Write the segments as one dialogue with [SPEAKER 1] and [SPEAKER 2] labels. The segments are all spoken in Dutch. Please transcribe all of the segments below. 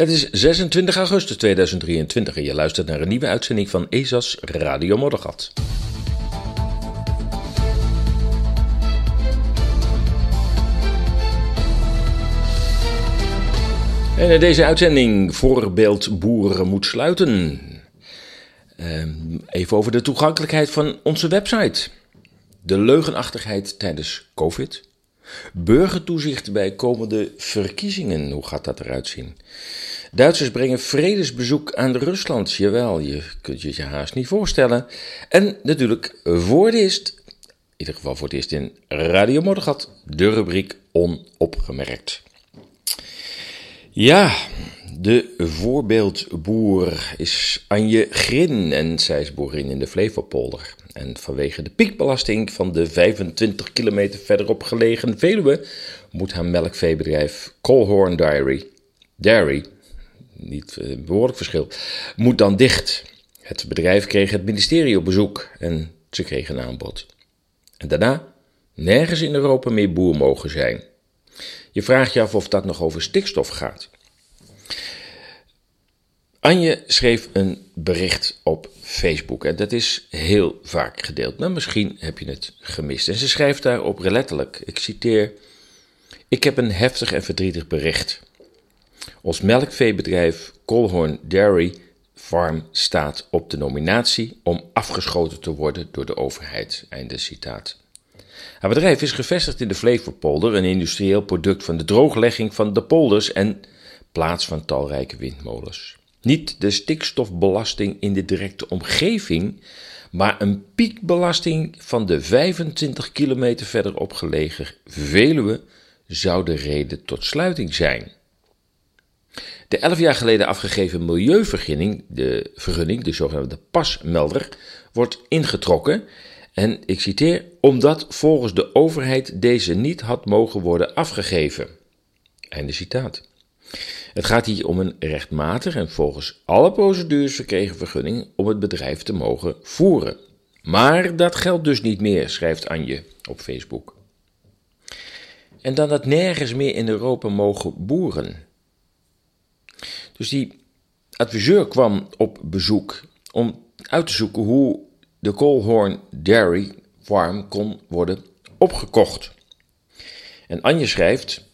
[SPEAKER 1] Het is 26 augustus 2023 en je luistert naar een nieuwe uitzending van ESA's Radio Moddergat. En in deze uitzending voorbeeld boeren moet sluiten. Ehm, even over de toegankelijkheid van onze website. De leugenachtigheid tijdens COVID. Burgertoezicht bij komende verkiezingen. Hoe gaat dat eruit zien? Duitsers brengen vredesbezoek aan Rusland. Jawel, je kunt je je haast niet voorstellen. En natuurlijk voor het eerst, in ieder geval voor het eerst in Radio Moddergat, de rubriek Onopgemerkt. Ja, de voorbeeldboer is Anje Grin en zij is boerin in de Flevopolder. En vanwege de piekbelasting van de 25 kilometer verderop gelegen Veluwe moet haar melkveebedrijf Colhorn Dairy, Dairy, niet eh, behoorlijk verschil, moet dan dicht. Het bedrijf kreeg het ministerie op bezoek en ze kregen een aanbod. En daarna nergens in Europa meer boer mogen zijn. Je vraagt je af of dat nog over stikstof gaat. Anje schreef een bericht op Facebook en dat is heel vaak gedeeld, maar misschien heb je het gemist. En ze schrijft daarop letterlijk, ik citeer, ik heb een heftig en verdrietig bericht. Ons melkveebedrijf Colhorn Dairy Farm staat op de nominatie om afgeschoten te worden door de overheid. Einde citaat. Haar bedrijf is gevestigd in de Flevopolder, een industrieel product van de drooglegging van de polders en plaats van talrijke windmolens. Niet de stikstofbelasting in de directe omgeving, maar een piekbelasting van de 25 kilometer verderop gelegen Veluwe zou de reden tot sluiting zijn. De elf jaar geleden afgegeven milieuvergunning, de vergunning, de zogenaamde pasmelder, wordt ingetrokken. En ik citeer, omdat volgens de overheid deze niet had mogen worden afgegeven. Einde citaat. Het gaat hier om een rechtmatig en volgens alle procedures verkregen vergunning om het bedrijf te mogen voeren. Maar dat geldt dus niet meer, schrijft Anje op Facebook. En dan dat nergens meer in Europa mogen boeren. Dus die adviseur kwam op bezoek om uit te zoeken hoe de Colhorn Dairy Farm kon worden opgekocht. En Anje schrijft: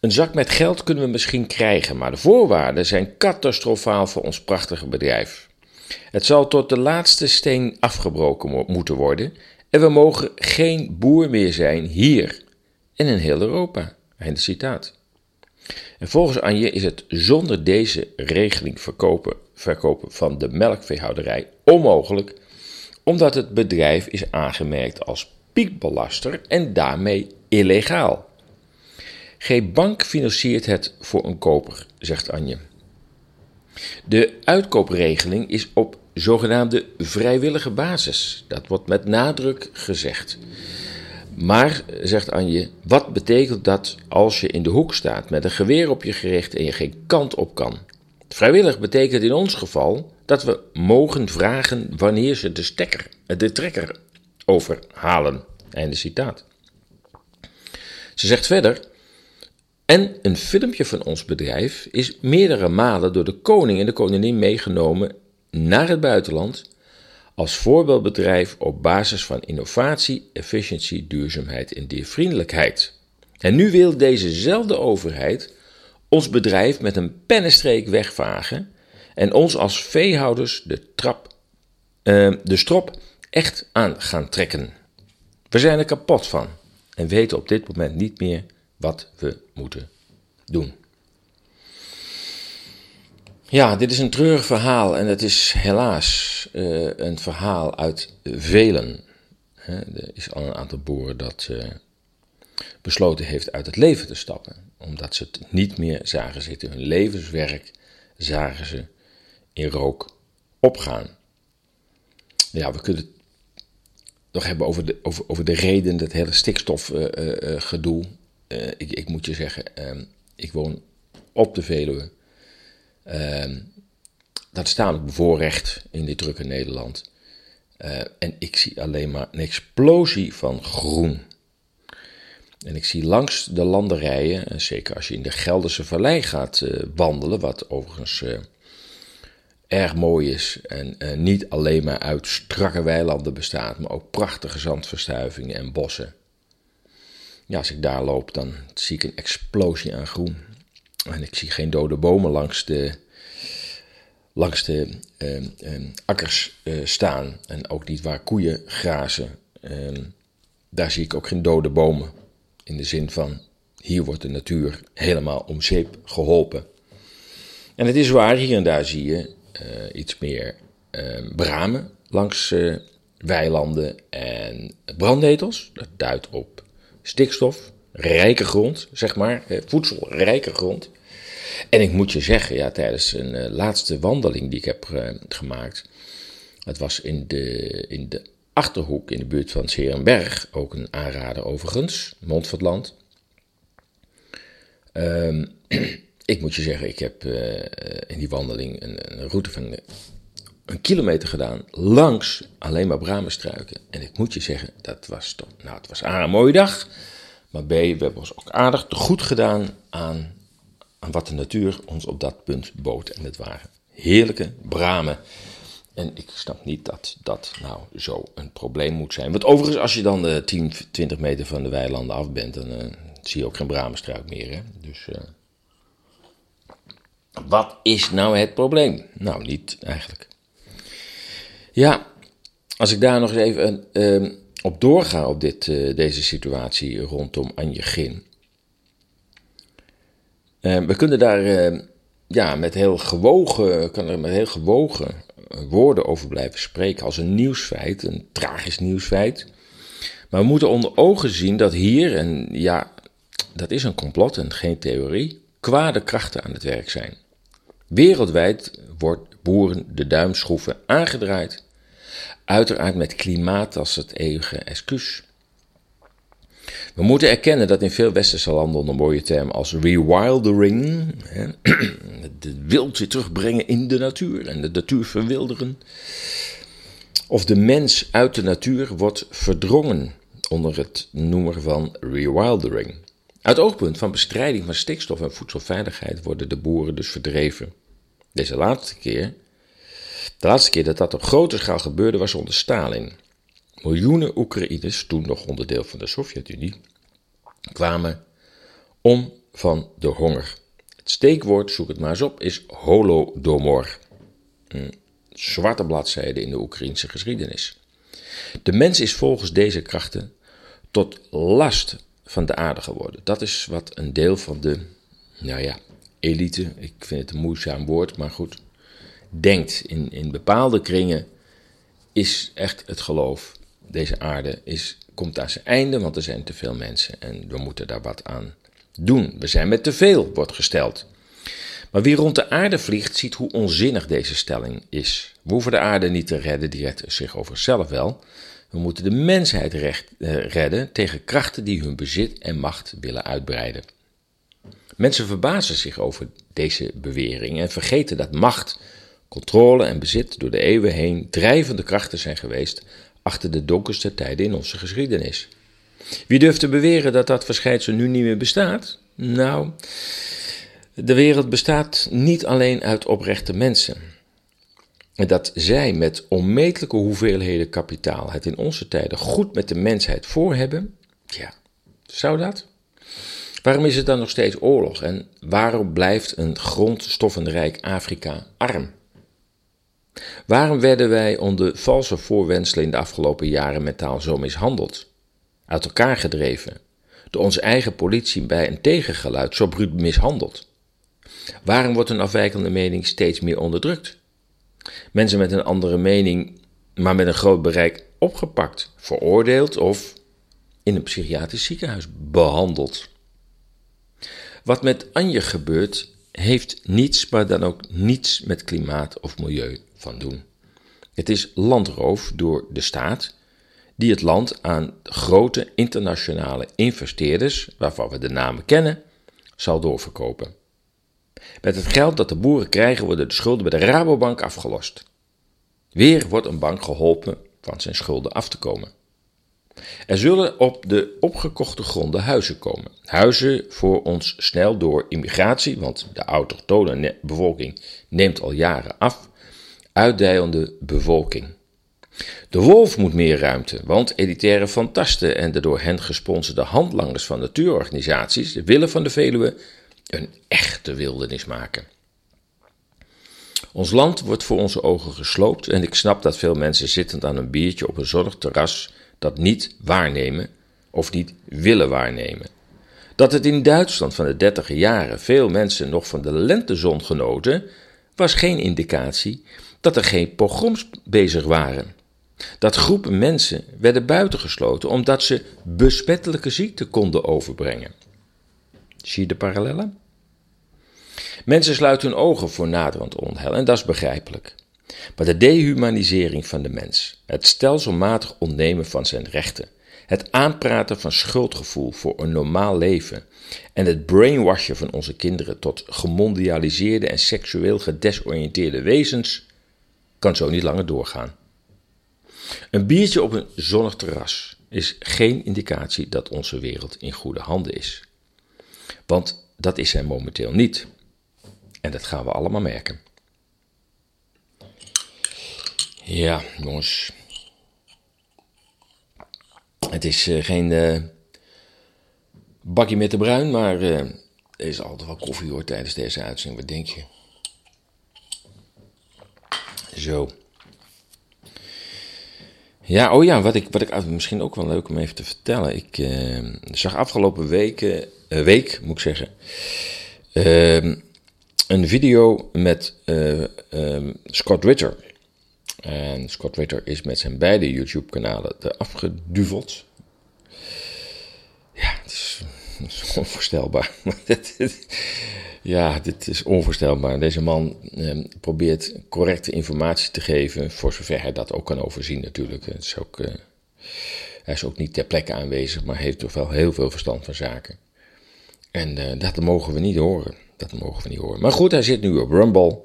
[SPEAKER 1] Een zak met geld kunnen we misschien krijgen, maar de voorwaarden zijn catastrofaal voor ons prachtige bedrijf. Het zal tot de laatste steen afgebroken moeten worden en we mogen geen boer meer zijn hier en in heel Europa. Einde citaat. En volgens Anje is het zonder deze regeling verkopen, verkopen van de melkveehouderij onmogelijk, omdat het bedrijf is aangemerkt als piekbelaster en daarmee illegaal. Geen bank financiert het voor een koper, zegt Anje. De uitkoopregeling is op zogenaamde vrijwillige basis. Dat wordt met nadruk gezegd. Maar, zegt Anje, wat betekent dat als je in de hoek staat met een geweer op je gericht en je geen kant op kan? Vrijwillig betekent in ons geval dat we mogen vragen wanneer ze de, stekker, de trekker overhalen. Einde citaat. Ze zegt verder. En een filmpje van ons bedrijf is meerdere malen door de koning en de koningin meegenomen naar het buitenland als voorbeeldbedrijf op basis van innovatie, efficiëntie, duurzaamheid en diervriendelijkheid. En nu wil dezezelfde overheid ons bedrijf met een pennenstreek wegvagen en ons als veehouders de, trap, uh, de strop echt aan gaan trekken. We zijn er kapot van en weten op dit moment niet meer wat we moeten doen. Ja, dit is een treurig verhaal en het is helaas uh, een verhaal uit velen. Er is al een aantal boeren dat uh, besloten heeft uit het leven te stappen, omdat ze het niet meer zagen zitten. Hun levenswerk zagen ze in rook opgaan. Ja, we kunnen het nog hebben over de, over, over de reden, dat hele stikstofgedoe. Uh, ik, ik, moet je zeggen, ehm, ik woon op de Veluwe. Uh, dat is tamelijk bevoorrecht in dit drukke Nederland. Uh, en ik zie alleen maar een explosie van groen. En ik zie langs de landerijen, en zeker als je in de Gelderse Vallei gaat uh, wandelen, wat overigens uh, erg mooi is en niet alleen maar uit strakke weilanden bestaat, maar ook prachtige zandverstuivingen en bossen. Ja, als ik daar loop, dan zie ik een explosie aan groen. En ik zie geen dode bomen langs de, langs de akkers staan. En ook niet waar koeien grazen. Ehm, daar zie ik ook geen dode bomen. In de zin van, hier wordt de natuur helemaal om zeep geholpen. En het is waar, hier en daar zie je uh, iets meer bramen langs uh, weilanden en brandnetels. Dat duidt op stikstof, rijke grond, zeg maar, voedselrijke grond. En ik moet je zeggen, ja, tijdens een laatste wandeling die ik heb gemaakt, dat was in de, in de Achterhoek in de buurt van Serenberg, ook een aanrader overigens, Montfertland. Um, ik moet je zeggen, ik heb in die wandeling een, een, route van een kilometer gedaan langs alleen maar bramenstruiken. En ik moet je zeggen, dat was toch, nou het was een mooie dag, maar B, we hebben ons ook aardig goed gedaan aan, aan wat de natuur ons op dat punt bood. En het waren heerlijke bramen. En ik snap niet dat dat nou zo een probleem moet zijn. Want overigens, als je dan de 10, 20 meter van de weilanden af bent, dan uh, zie je ook geen bramenstruik meer. Hè? Dus uh, wat is nou het probleem? Nou, niet eigenlijk. Ja, als ik daar nog eens even uh, op doorga op dit, deze situatie rondom Anje Gin. we kunnen daar ja, met heel gewogen, kan er met heel gewogen woorden over blijven spreken als een nieuwsfeit, een tragisch nieuwsfeit. Maar we moeten onder ogen zien dat hier, en ja, dat is een complot en geen theorie, kwade krachten aan het werk zijn. Wereldwijd wordt boeren de duimschroeven aangedraaid, uiteraard met klimaat als het eeuwige excuus. We moeten erkennen dat in veel westerse landen onder mooie termen als rewildering, de wild weer terugbrengen in de natuur en de natuur verwilderen, of de mens uit de natuur wordt verdrongen onder het noemen van rewildering. Uit oogpunt van bestrijding van stikstof en voedselveiligheid worden de boeren dus verdreven. Deze laatste keer, de laatste keer dat dat op grote schaal gebeurde was onder Stalin. Miljoenen Oekraïners, toen nog onderdeel van de Sovjet-Unie, kwamen om van de honger. Het steekwoord, zoek het maar eens op, is holodomor. Een zwarte bladzijde in de Oekraïnse geschiedenis. De mens is volgens deze krachten tot last van de aarde geworden. Dat is wat een deel van de, nou ja, elite, ik vind het een moeizaam woord, maar goed, denkt. In, in bepaalde kringen is echt het geloof deze aarde is, komt aan zijn einde, want er zijn te veel mensen en we moeten daar wat aan doen. We zijn met te veel, wordt gesteld. Maar wie rond de aarde vliegt, ziet hoe onzinnig deze stelling is. We hoeven de aarde niet te redden, die redt zich over zichzelf wel. We moeten de mensheid recht, eh, redden tegen krachten die hun bezit en macht willen uitbreiden. Mensen verbazen zich over deze bewering en vergeten dat macht, controle en bezit door de eeuwen heen drijvende krachten zijn geweest achter de donkerste tijden in onze geschiedenis. Wie durft te beweren dat dat verschijnsel nu niet meer bestaat? Nou, de wereld bestaat niet alleen uit oprechte mensen. En dat zij met onmetelijke hoeveelheden kapitaal het in onze tijden goed met de mensheid voor hebben, ja, zou dat? Waarom is het dan nog steeds oorlog en waarom blijft een grondstoffenrijk Afrika arm? Waarom werden wij onder valse voorwenselen in de afgelopen jaren mentaal zo mishandeld, uit elkaar gedreven, door onze eigen politie bij een tegengeluid zo bruut mishandeld? Waarom wordt een afwijkende mening steeds meer onderdrukt? Mensen met een andere mening, maar met een groot bereik opgepakt, veroordeeld of in een psychiatrisch ziekenhuis behandeld. Wat met Anje gebeurt, heeft niets, maar dan ook niets met klimaat of milieu van doen. Het is landroof door de staat die het land aan grote internationale investeerders, waarvan we de namen kennen, zal doorverkopen. Met het geld dat de boeren krijgen worden de schulden bij de Rabobank afgelost. Weer wordt een bank geholpen van zijn schulden af te komen. Er zullen op de opgekochte gronden huizen komen. Huizen voor ons snel door immigratie, want de autochtone bevolking neemt al jaren af, uitdijende bevolking. De wolf moet meer ruimte, want elitaire fantasten en de door hen gesponsorde handlangers van natuurorganisaties willen van de Veluwe een echte wildernis maken. Ons land wordt voor onze ogen gesloopt en ik snap dat veel mensen zittend aan een biertje op een zonnig terras dat niet waarnemen of niet willen waarnemen. Dat het in Duitsland van de dertiger jaren veel mensen nog van de lentezon genoten, was geen indicatie dat er geen pogroms bezig waren. Dat groepen mensen werden buitengesloten omdat ze besmettelijke ziekten konden overbrengen. Zie je de parallellen? Mensen sluiten hun ogen voor naderend onheil en dat is begrijpelijk. Maar de dehumanisering van de mens, het stelselmatig ontnemen van zijn rechten, het aanpraten van schuldgevoel voor een normaal leven en het brainwashen van onze kinderen tot gemondialiseerde en seksueel gedesoriënteerde wezens kan zo niet langer doorgaan. Een biertje op een zonnig terras is geen indicatie dat onze wereld in goede handen is. Want dat is hij momenteel niet. En dat gaan we allemaal merken. Ja, jongens. Het is uh, geen uh, bakje met de bruin, maar uh, er is altijd wel koffie hoor tijdens deze uitzending. Wat denk je? Zo. Ja, oh ja, wat ik, wat ik misschien ook wel leuk om even te vertellen. Ik zag afgelopen weken, week, moet ik zeggen, ehm, een video met ehm, Scott Ritter. En Scott Ritter is met zijn beide YouTube-kanalen afgeduveld. Ja, het is, onvoorstelbaar. ja, dit is onvoorstelbaar. Deze man eh, probeert correcte informatie te geven, voor zover hij dat ook kan overzien natuurlijk. Is ook, eh, hij is ook niet ter plekke aanwezig, maar heeft toch wel heel veel verstand van zaken. En uh, dat mogen we niet horen. Dat mogen we niet horen. Maar goed, hij zit nu op Rumble.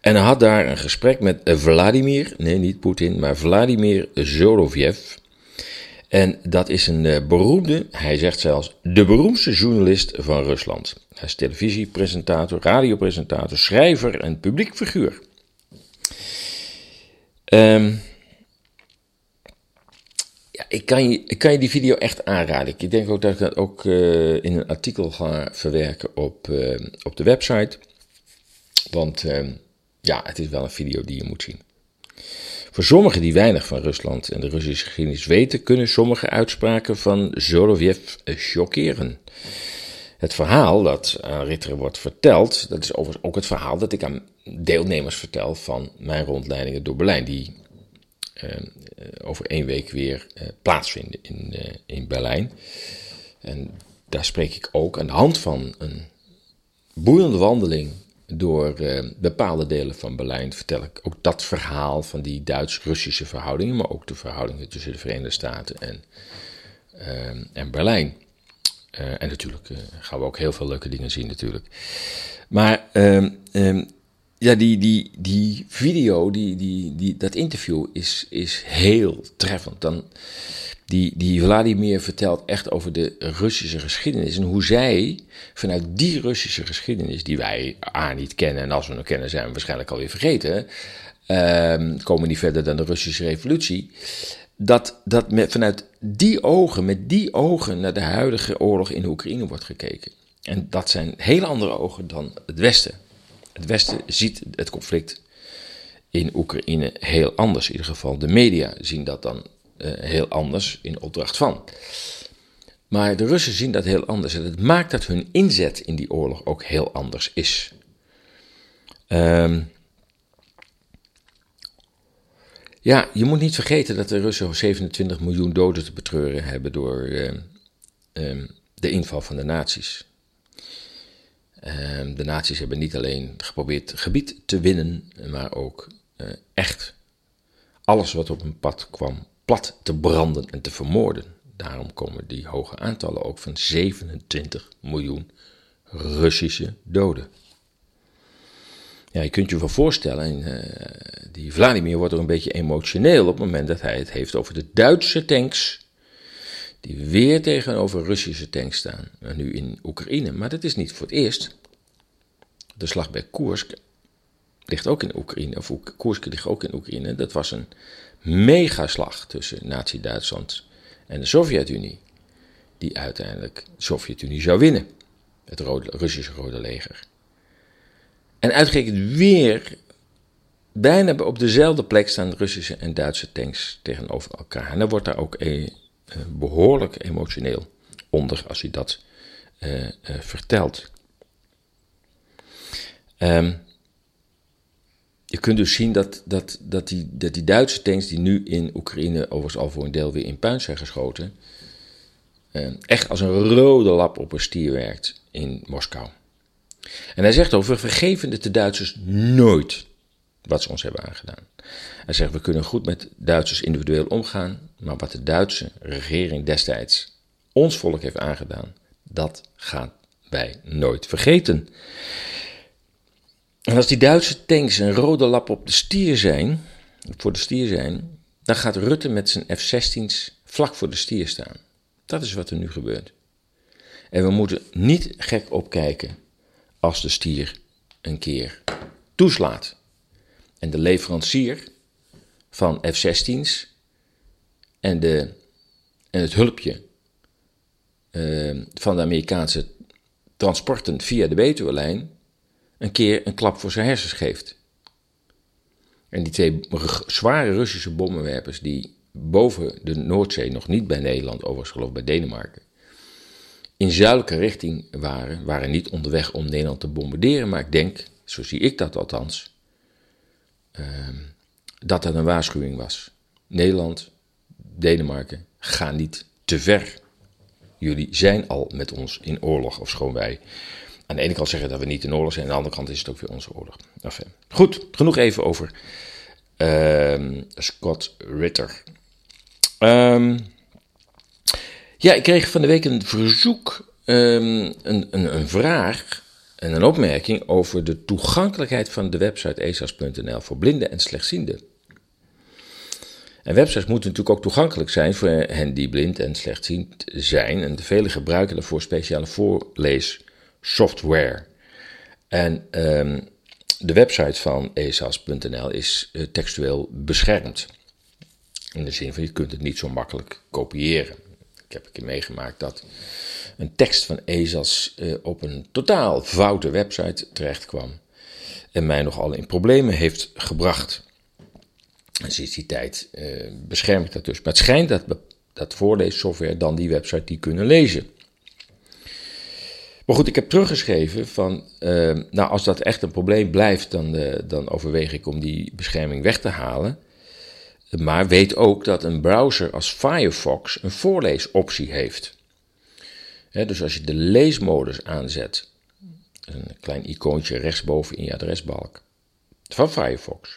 [SPEAKER 1] En hij had daar een gesprek met Vladimir, nee niet Poetin, maar Vladimir Zorovjev. En dat is een uh, beroemde, hij zegt zelfs, de beroemdste journalist van Rusland. Hij is televisiepresentator, radiopresentator, schrijver en publiek figuur. Um, ja, ik kan, je, ik kan je die video echt aanraden. Ik denk ook dat ik dat ook uh, in een artikel ga verwerken op, uh, op de website. Want uh, ja, het is wel een video die je moet zien. Voor sommigen die weinig van Rusland en de Russische geschiedenis weten, kunnen sommige uitspraken van Zorovjev chockeren. Het verhaal dat aan Ritter wordt verteld, dat is overigens ook het verhaal dat ik aan deelnemers vertel van mijn rondleidingen door Berlijn, die uh, over één week weer uh, plaatsvinden in, uh, in Berlijn. En daar spreek ik ook aan de hand van een boeiende wandeling door bepaalde delen van Berlijn vertel ik ook dat verhaal van die Duits-Russische verhoudingen, maar ook de verhoudingen tussen de Verenigde Staten en, en Berlijn. Uh, en natuurlijk gaan we ook heel veel leuke dingen zien natuurlijk. Maar ehm, ehm, ja, die, die, die video, die, die, die, dat interview is, is heel treffend. Dan, die, die Vladimir vertelt echt over de Russische geschiedenis. En hoe zij vanuit die Russische geschiedenis, die wij A niet kennen, en als we nog kennen zijn we waarschijnlijk alweer vergeten, uh, komen niet verder dan de Russische revolutie. Dat, dat met, vanuit die ogen, met die ogen naar de huidige oorlog in Oekraïne wordt gekeken. En dat zijn hele andere ogen dan het Westen. Het Westen ziet het conflict in Oekraïne heel anders. In ieder geval de media zien dat dan uh, heel anders in opdracht van. Maar de Russen zien dat heel anders en het maakt dat hun inzet in die oorlog ook heel anders is. Um, ja, je moet niet vergeten dat de Russen 27 miljoen doden te betreuren hebben door uh, uh, de inval van de nazi's. de nazi's hebben niet alleen geprobeerd gebied te winnen, maar ook uh, echt alles wat op hun pad kwam plat te branden en te vermoorden. Daarom komen die hoge aantallen ook van 27 miljoen Russische doden. Ja, je kunt je wel voorstellen, uh, die Vladimir wordt er een beetje emotioneel op het moment dat hij het heeft over de Duitse tanks die weer tegenover Russische tanks staan, nu in Oekraïne. Maar dat is niet voor het eerst. De slag bij Koersk ligt ook in Oekraïne, of Koersk ligt ook in Oekraïne. Dat was een megaslag tussen Nazi-Duitsland en de Sovjet-Unie, die uiteindelijk de Sovjet-Unie zou winnen, het rode, Russische Rode Leger. En uitgerekend weer, bijna op dezelfde plek staan Russische en Duitse tanks tegenover elkaar. En dan wordt daar ook eh, behoorlijk emotioneel onder als hij dat uh, vertelt. Um, je kunt dus zien dat, dat, dat, die, dat die Duitse tanks die nu in Oekraïne overigens al voor een deel weer in puin zijn geschoten, uh, echt als een rode lap op een stier werkt in Moskou. En hij zegt over, vergeven de Duitsers nooit wat ze ons hebben aangedaan. Hij zegt, we kunnen goed met Duitsers individueel omgaan, maar wat de Duitse regering destijds ons volk heeft aangedaan, dat gaan wij nooit vergeten. En als die Duitse tanks een rode lap op de stier zijn, voor de stier zijn, dan gaat Rutte met zijn F-16's vlak voor de stier staan. Dat is wat er nu gebeurt. En we moeten niet gek opkijken als de stier een keer toeslaat. En de leverancier van F-16's en, de, en het hulpje uh, van de Amerikaanse transporten via de Betuwe-lijn een keer een klap voor zijn hersens geeft. En die twee zware Russische bommenwerpers die boven de Noordzee, nog niet bij Nederland, overigens geloof bij Denemarken, in zuidelijke richting waren, waren niet onderweg om Nederland te bombarderen, maar ik denk, zo zie ik dat althans, uh, dat dat een waarschuwing was. Nederland, Denemarken, ga niet te ver. Jullie zijn al met ons in oorlog, of schoon wij aan de ene kant zeggen dat we niet in oorlog zijn, aan de andere kant is het ook weer onze oorlog. Goed, genoeg even over uh, Scott Ritter. Um, ja, ik kreeg van de week een verzoek, um, een, een, een, vraag en een opmerking over de toegankelijkheid van de website esas.nl voor blinden en slechtzienden. En websites moeten natuurlijk ook toegankelijk zijn voor hen die blind en slechtziend zijn. En vele gebruiken daarvoor speciale voorlees software. En um, de website van esas.nl is uh, textueel beschermd. In de zin van je kunt het niet zo makkelijk kopiëren. Ik heb keer meegemaakt dat een tekst van ESAS uh, op een totaal foute website terecht kwam. En mij nogal in problemen heeft gebracht. En sinds die tijd uh, bescherm ik dat dus. Maar het schijnt dat, dat voorleessoftware dan die website die kunnen lezen. Maar goed, ik heb teruggeschreven van, uh, nou als dat echt een probleem blijft, dan, dan overweeg ik om die bescherming weg te halen. Maar weet ook dat een browser als Firefox een voorleesoptie heeft. dus als je de leesmodus aanzet, een klein icoontje rechtsboven in je adresbalk van Firefox,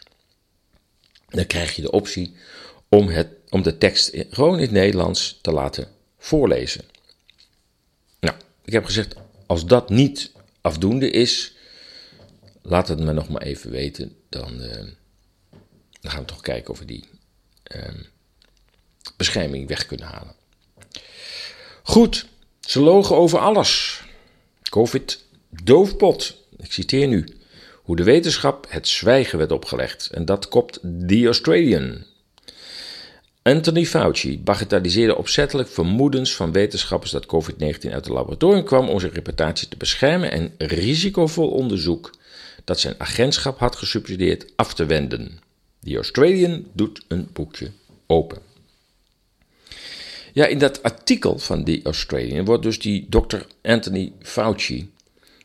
[SPEAKER 1] dan krijg je de optie om, het, om de tekst gewoon in het Nederlands te laten voorlezen. Nou, ik heb gezegd, als dat niet afdoende is, laat het me nog maar even weten. Dan, uh, dan gaan we toch kijken of we die bescherming weg kunnen halen. Goed, ze logen over alles. Covid, doofpot. Ik citeer nu. Hoe de wetenschap het zwijgen werd opgelegd. En dat kopt The Australian. Anthony Fauci bagatelliseerde opzettelijk vermoedens van wetenschappers dat COVID-19 uit het laboratorium kwam om zijn reputatie te beschermen en risicovol onderzoek dat zijn agentschap had gesubsidieerd af te wenden. The Australian doet een boekje open. Ja, in dat artikel van The Australian wordt dus die dokter Anthony Fauci,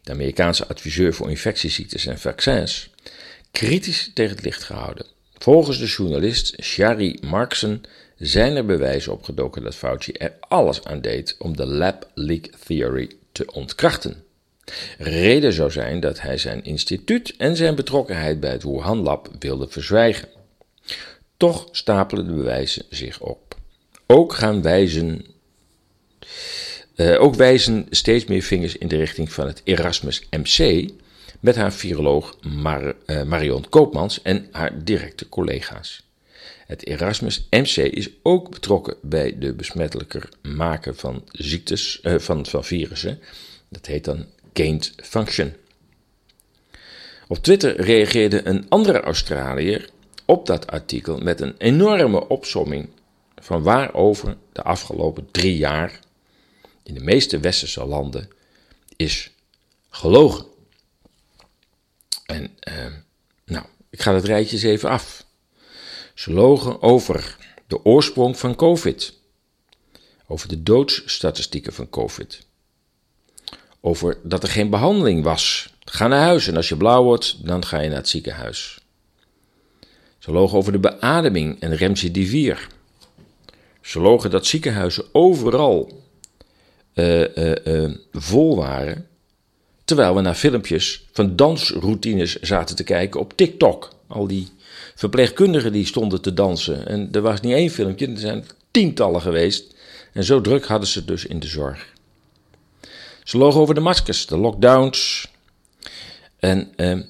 [SPEAKER 1] de Amerikaanse adviseur voor infectieziektes en vaccins, kritisch tegen het licht gehouden. Volgens de journalist Shari Markson zijn er bewijzen opgedoken dat Fauci er alles aan deed om de lab leak theory te ontkrachten. Reden zou zijn dat hij zijn instituut en zijn betrokkenheid bij het Wuhan Lab wilde verzwijgen. Toch stapelen de bewijzen zich op. Ook gaan wijzen, uh, ook wijzen steeds meer vingers in de richting van het Erasmus MC, met haar viroloog uh, Marion Koopmans en haar directe collega's. Het Erasmus MC is ook betrokken bij de besmettelijker maken van ziektes, eh, van, van virussen. Dat heet dan gained function. Op Twitter reageerde een andere Australiër op dat artikel met een enorme opsomming van waarover de afgelopen drie jaar in de meeste westerse landen is gelogen. En uh, nou, ik ga het rijtje eens even af. Ze logen over de oorsprong van COVID, over de doodsstatistieken van COVID, over dat er geen behandeling was. Ga naar huis en als je blauw wordt, dan ga je naar het ziekenhuis. Ze logen over de beademing en remdesivir. Ze logen dat ziekenhuizen overal uh, uh, uh, vol waren, terwijl we naar filmpjes van dansroutines zaten te kijken op TikTok. Al die verpleegkundigen die stonden te dansen. En er was niet één filmpje, er zijn tientallen geweest. En zo druk hadden ze dus in de zorg. Ze logen over de maskers, de lockdowns. En ehm,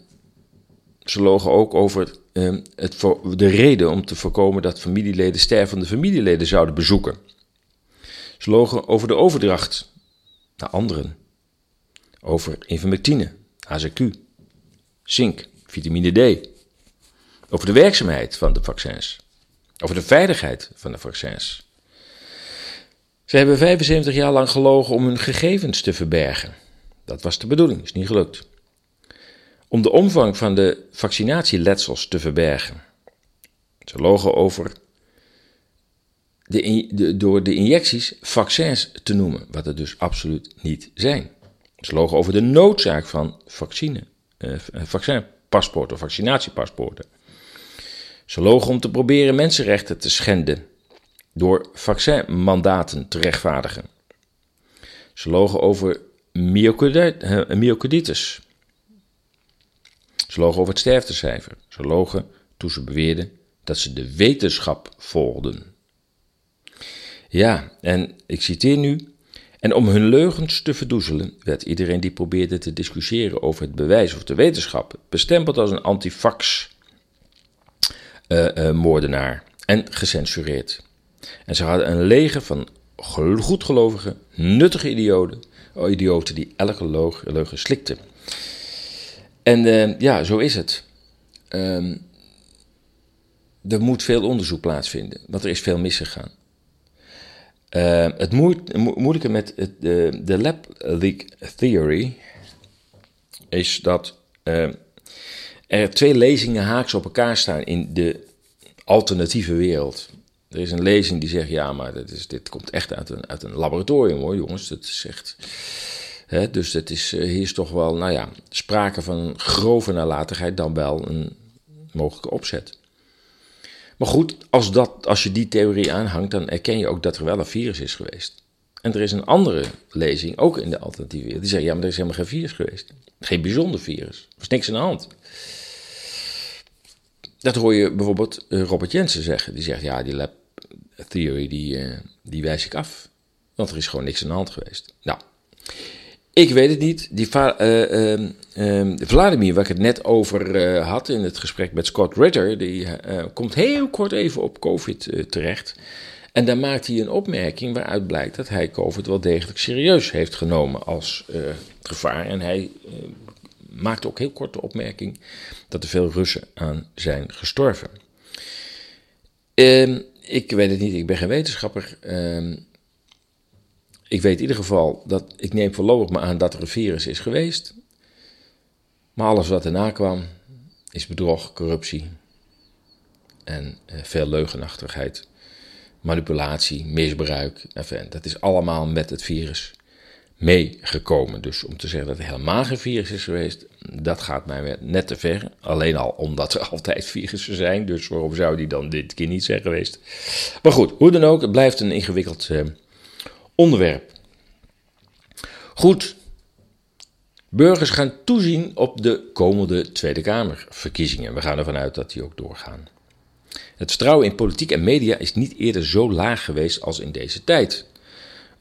[SPEAKER 1] ze logen ook over ehm, het, de reden om te voorkomen dat familieleden stervende familieleden zouden bezoeken. Ze logen over de overdracht naar anderen. Over ivermectine, HZQ, zink, vitamine D. Over de werkzaamheid van de vaccins. Over de veiligheid van de vaccins. Ze hebben 75 jaar lang gelogen om hun gegevens te verbergen. Dat was de bedoeling, is niet gelukt. Om de omvang van de vaccinatieletsels te verbergen. Ze logen over de, de, door de injecties vaccins te noemen, wat er dus absoluut niet zijn. Ze logen over de noodzaak van vaccine, eh, vaccinpaspoorten of vaccinatiepaspoorten. Ze logen om te proberen mensenrechten te schenden door vaccinmandaten te rechtvaardigen. Ze logen over myocarditis. Ze logen over het sterftecijfer. Ze logen toen ze beweerden dat ze de wetenschap volgden. Ja, en ik citeer nu. En om hun leugens te verdoezelen, werd iedereen die probeerde te discussiëren over het bewijs of de wetenschap bestempeld als een antifax uh, uh, moordenaar en gecensureerd. En ze hadden een leger van goedgelovige, nuttige idioten, oh, idioten die elke leugen slikten. En uh, ja, zo is het. Um, er moet veel onderzoek plaatsvinden, want er is veel misgegaan. Uh, het moeilijke met het, de, de lab leak theory is dat er twee lezingen haaks op elkaar staan in de alternatieve wereld. Er is een lezing die zegt: ja, maar dit, is, dit komt echt uit een, uit een laboratorium hoor, jongens. Dat is echt. Dus het is, hier is toch wel, nou ja, sprake van grove nalatigheid dan wel een mogelijke opzet. Maar goed, als, dat, als je die theorie aanhangt, dan erken je ook dat er wel een virus is geweest. En er is een andere lezing, ook in de alternatieve wereld, die zegt, ja, maar er is helemaal geen virus geweest. Geen bijzonder virus. Er was niks aan de hand. Dat hoor je bijvoorbeeld eh, Robert Jensen zeggen. Die zegt, ja, die lab theory, die, uh, die wijs ik af. Want er is gewoon niks aan de hand geweest. Nou, ik weet het niet. Die uh, uh, Vladimir, waar ik het net over uh, had in het gesprek met Scott Ritter, die komt heel kort even op COVID terecht. En daar maakt hij een opmerking waaruit blijkt dat hij COVID wel degelijk serieus heeft genomen als gevaar. En hij maakt ook heel kort de opmerking dat er veel Russen aan zijn gestorven. Ehm, ik weet het niet, ik ben geen wetenschapper. Ik weet in ieder geval dat ik neem voorlopig maar aan dat er een virus is geweest. Maar alles wat erna kwam is bedrog, corruptie en eh, veel leugenachtigheid, manipulatie, misbruik. Enfin, dat is allemaal met het virus meegekomen. Dus om te zeggen dat er helemaal geen virus is geweest, dat gaat mij net te ver. Alleen al omdat er altijd virussen zijn, dus waarom zou die dan dit keer niet zijn geweest? Maar goed, hoe dan ook, het blijft een ingewikkeld uh, onderwerp. Goed, burgers gaan toezien op de komende Tweede Kamerverkiezingen. We gaan ervan uit dat die ook doorgaan. Het vertrouwen in politiek en media is niet eerder zo laag geweest als in deze tijd.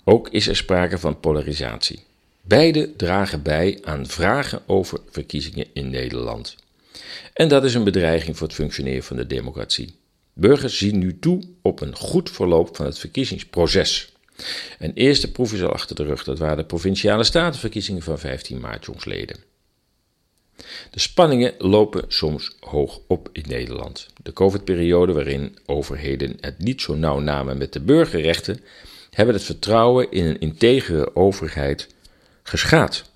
[SPEAKER 1] Ook is er sprake van polarisatie. Beide dragen bij aan vragen over verkiezingen in Nederland. En dat is een bedreiging voor het functioneren van de democratie. Burgers zien nu toe op een goed verloop van het verkiezingsproces. Een eerste proef is al achter de rug, dat waren de provinciale statenverkiezingen van 15 maart jongsleden. De spanningen lopen soms hoog op in Nederland. De COVID-periode, waarin overheden het niet zo nauw namen met de burgerrechten, hebben het vertrouwen in een integere overheid geschaad.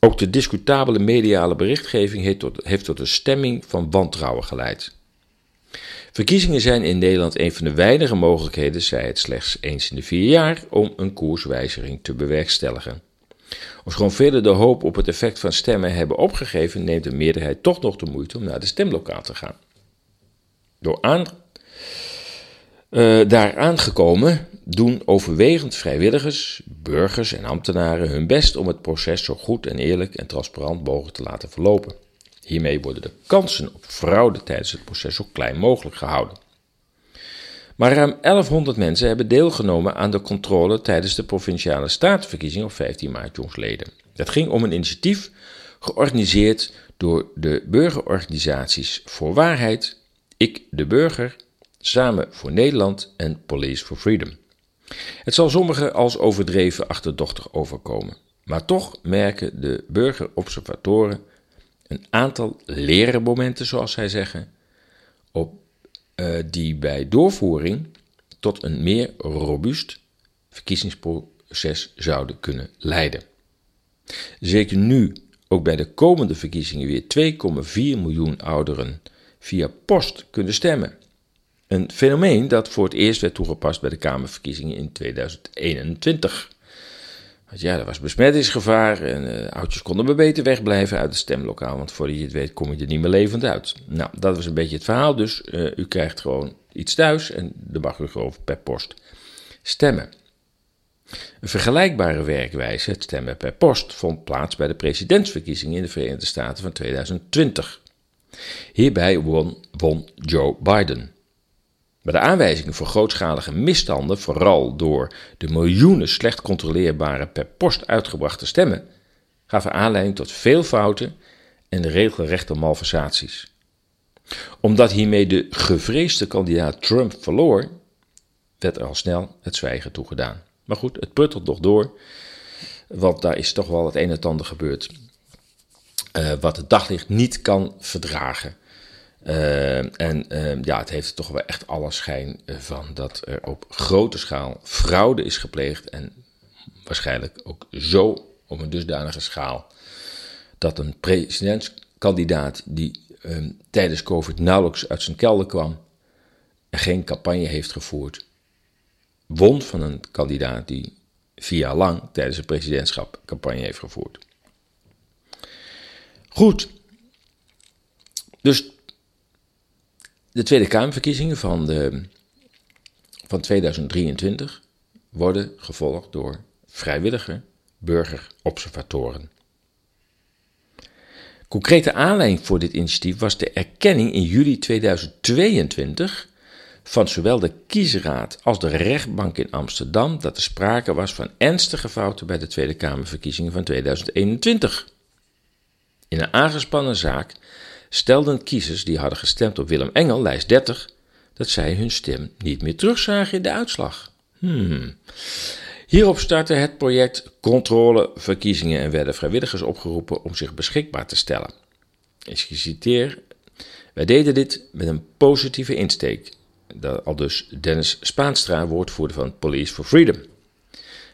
[SPEAKER 1] Ook de discutabele mediale berichtgeving heeft tot, heeft tot een stemming van wantrouwen geleid. Verkiezingen zijn in Nederland een van de weinige mogelijkheden, zij het slechts eens in de vier jaar, om een koerswijziging te bewerkstelligen. Ofschoon velen de hoop op het effect van stemmen hebben opgegeven, neemt de meerderheid toch nog de moeite om naar de stemlokaal te gaan. Door aan, uh, daar aangekomen doen overwegend vrijwilligers, burgers en ambtenaren hun best om het proces zo goed en eerlijk en transparant mogelijk te laten verlopen. Hiermee worden de kansen op fraude tijdens het proces zo klein mogelijk gehouden. Maar ruim 1100 mensen hebben deelgenomen aan de controle tijdens de provinciale statenverkiezing op 15 maart jongsleden. Het ging om een initiatief georganiseerd door de burgerorganisaties voor waarheid, Ik de Burger, Samen voor Nederland en Police for Freedom. Het zal sommigen als overdreven achterdochtig overkomen, maar toch merken de burgerobservatoren een aantal lerenmomenten, zoals zij zeggen, op uh, die bij doorvoering tot een meer robuust verkiezingsproces zouden kunnen leiden. Zeker nu ook bij de komende verkiezingen weer 2,4 miljoen ouderen via post kunnen stemmen. Een fenomeen dat voor het eerst werd toegepast bij de Kamerverkiezingen in 2021. Want ja, er was besmettingsgevaar en uh, oudjes konden maar beter wegblijven uit het stemlokaal, want voordat je het weet kom je er niet meer levend uit. Nou, dat was een beetje het verhaal, dus uh, u krijgt gewoon iets thuis en dan mag u gewoon per post stemmen. Een vergelijkbare werkwijze, het stemmen per post, vond plaats bij de presidentsverkiezingen in de Verenigde Staten van 2020. Hierbij won, won Joe Biden. Bij de aanwijzingen voor grootschalige misstanden, vooral door de miljoenen slecht controleerbare per post uitgebrachte stemmen, gaven aanleiding tot veel fouten en regelrechte malversaties. Omdat hiermee de gevreesde kandidaat Trump verloor, werd er al snel het zwijgen toegedaan. Maar goed, het puttelt nog door, want daar is toch wel het een en ander gebeurd. Uh, wat het daglicht niet kan verdragen. Uh, en uh, ja, het heeft toch wel echt alle schijn van dat er op grote schaal fraude is gepleegd. En waarschijnlijk ook zo op een dusdanige schaal dat een presidentskandidaat die uh, tijdens COVID nauwelijks uit zijn kelder kwam en geen campagne heeft gevoerd, won van een kandidaat die vier jaar lang tijdens het presidentschap campagne heeft gevoerd. Goed. Dus de Tweede Kamerverkiezingen van, de, van 2023 worden gevolgd door vrijwillige burgerobservatoren. Concrete aanleiding voor dit initiatief was de erkenning in juli 2022 van zowel de kiesraad als de rechtbank in Amsterdam dat er sprake was van ernstige fouten bij de Tweede Kamerverkiezingen van 2021. In een aangespannen zaak stelden kiezers die hadden gestemd op Willem Engel, lijst 30, dat zij hun stem niet meer terugzagen in de uitslag. Hmm. Hierop startte het project Controle Verkiezingen en werden vrijwilligers opgeroepen om zich beschikbaar te stellen. Ik citeer: Wij deden dit met een positieve insteek. Dat al dus Dennis Spaanstra, woordvoerder van Police for Freedom.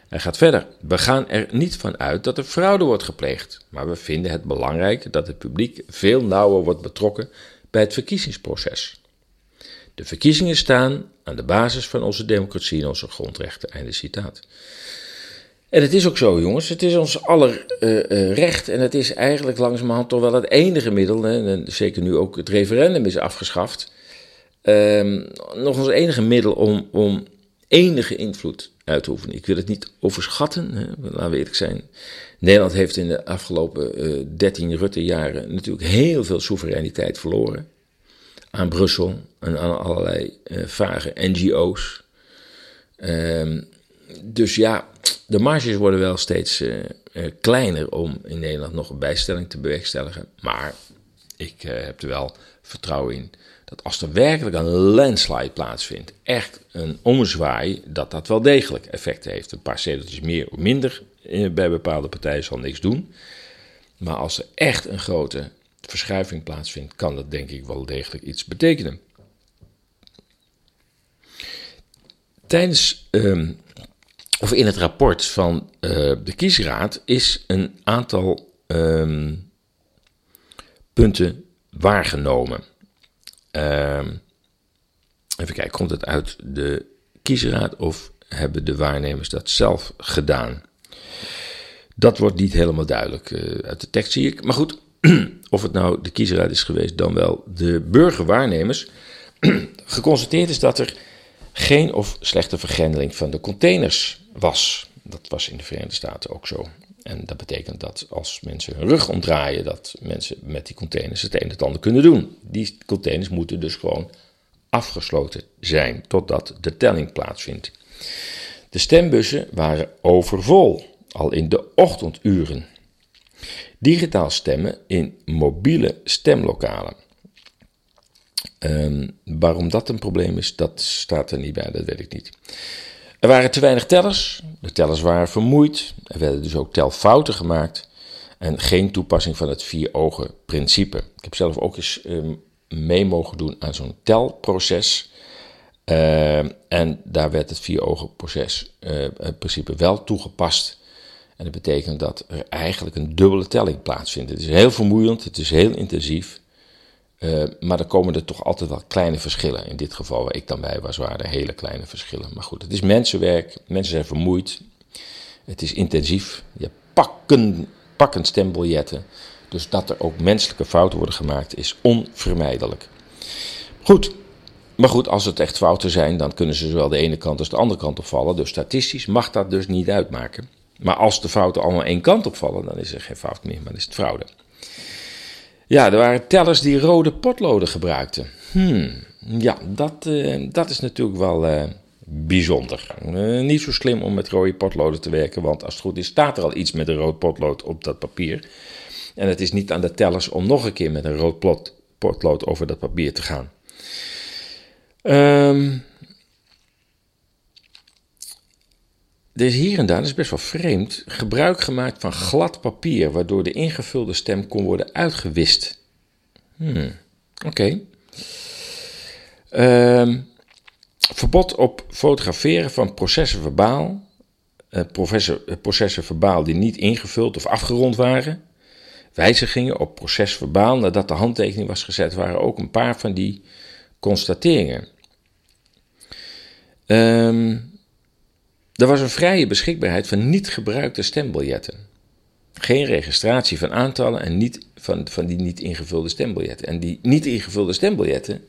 [SPEAKER 1] Hij gaat verder. We gaan er niet van uit dat er fraude wordt gepleegd, maar we vinden het belangrijk dat het publiek veel nauwer wordt betrokken bij het verkiezingsproces. De verkiezingen staan aan de basis van onze democratie en onze grondrechten. Einde citaat. En het is ook zo, jongens. Het is ons aller uh, uh, recht. En het is eigenlijk langzamerhand toch wel het enige middel. Hè, zeker nu ook het referendum is afgeschaft. Uh, nog ons enige middel om, om enige invloed uit te oefenen. Ik wil het niet overschatten, hè, laten we eerlijk zijn. Nederland heeft in de afgelopen uh, 13 Rutte-jaren natuurlijk heel veel soevereiniteit verloren. Aan Brussel en aan allerlei uh, vage NGO's. Um, dus ja, de marges worden wel steeds uh, kleiner om in Nederland nog een bijstelling te bewerkstelligen. Maar ik heb er wel vertrouwen in dat als er werkelijk een landslide plaatsvindt, echt een omzwaai, dat dat wel degelijk effect heeft. Een paar zeteltjes meer of minder bij bepaalde partijen zal niks doen. Maar als er echt een grote verschuiving plaatsvindt, kan dat denk ik wel degelijk iets betekenen. Tijdens, um, of in het rapport van uh, de kiesraad is een aantal um, punten waargenomen. Um, even kijken, komt het uit de kiesraad of hebben de waarnemers dat zelf gedaan? Dat wordt niet helemaal duidelijk uh, uit de tekst, zie ik. Maar goed, of het nou de kiesraad is geweest, dan wel de burgerwaarnemers. Geconstateerd is dat er geen of slechte vergrendeling van de containers was. Dat was in de Verenigde Staten ook zo. En dat betekent dat als mensen hun rug omdraaien, dat mensen met die containers het een en het ander kunnen doen. Die containers moeten dus gewoon afgesloten zijn totdat de telling plaatsvindt. De stembussen waren overvol, al in de ochtenduren. Digitaal stemmen in mobiele stemlokalen. Um, waarom dat een probleem is, dat staat er niet bij, dat weet ik niet. Er waren te weinig tellers, de tellers waren vermoeid, er werden dus ook telfouten gemaakt en geen toepassing van het vier ogen principe. Ik heb zelf ook eens um, mee mogen doen aan zo'n telproces. Uh, en daar werd het vier ogen proces, uh, principe wel toegepast. En dat betekent dat er eigenlijk een dubbele telling plaatsvindt. Het is heel vermoeiend, het is heel intensief. Uh, maar er komen er toch altijd wel kleine verschillen. In dit geval waar ik dan bij was, waren er hele kleine verschillen. Maar goed, het is mensenwerk, mensen zijn vermoeid, het is intensief. Je pakken, pakken stembiljetten. Dus dat er ook menselijke fouten worden gemaakt is onvermijdelijk. Goed, maar goed, als het echt fouten zijn, dan kunnen ze zowel de ene kant als de andere kant opvallen. Dus statistisch mag dat dus niet uitmaken. Maar als de fouten allemaal één kant opvallen, dan is er geen fout meer, maar dan is het fraude. Ja, er waren tellers die rode potloden gebruikten. Hmm, ja, dat, uh, dat is natuurlijk wel uh, bijzonder. Uh, niet zo slim om met rode potloden te werken, want als het goed is, staat er al iets met een rood potlood op dat papier. En het is niet aan de tellers om nog een keer met een rood potlood over dat papier te gaan. Um, er hier en daar, is best wel vreemd, gebruik gemaakt van glad papier, waardoor de ingevulde stem kon worden uitgewist. Hmm, oké. Um, verbod op fotograferen van processen verbaal, uh, processen verbaal die niet ingevuld of afgerond waren. Wijzigingen op procesverbaal nadat de handtekening was gezet, waren ook een paar van die constateringen. Um, er was een vrije beschikbaarheid van niet gebruikte stembiljetten. Geen registratie van aantallen en niet van, van die niet ingevulde stembiljetten. En die niet ingevulde stembiljetten,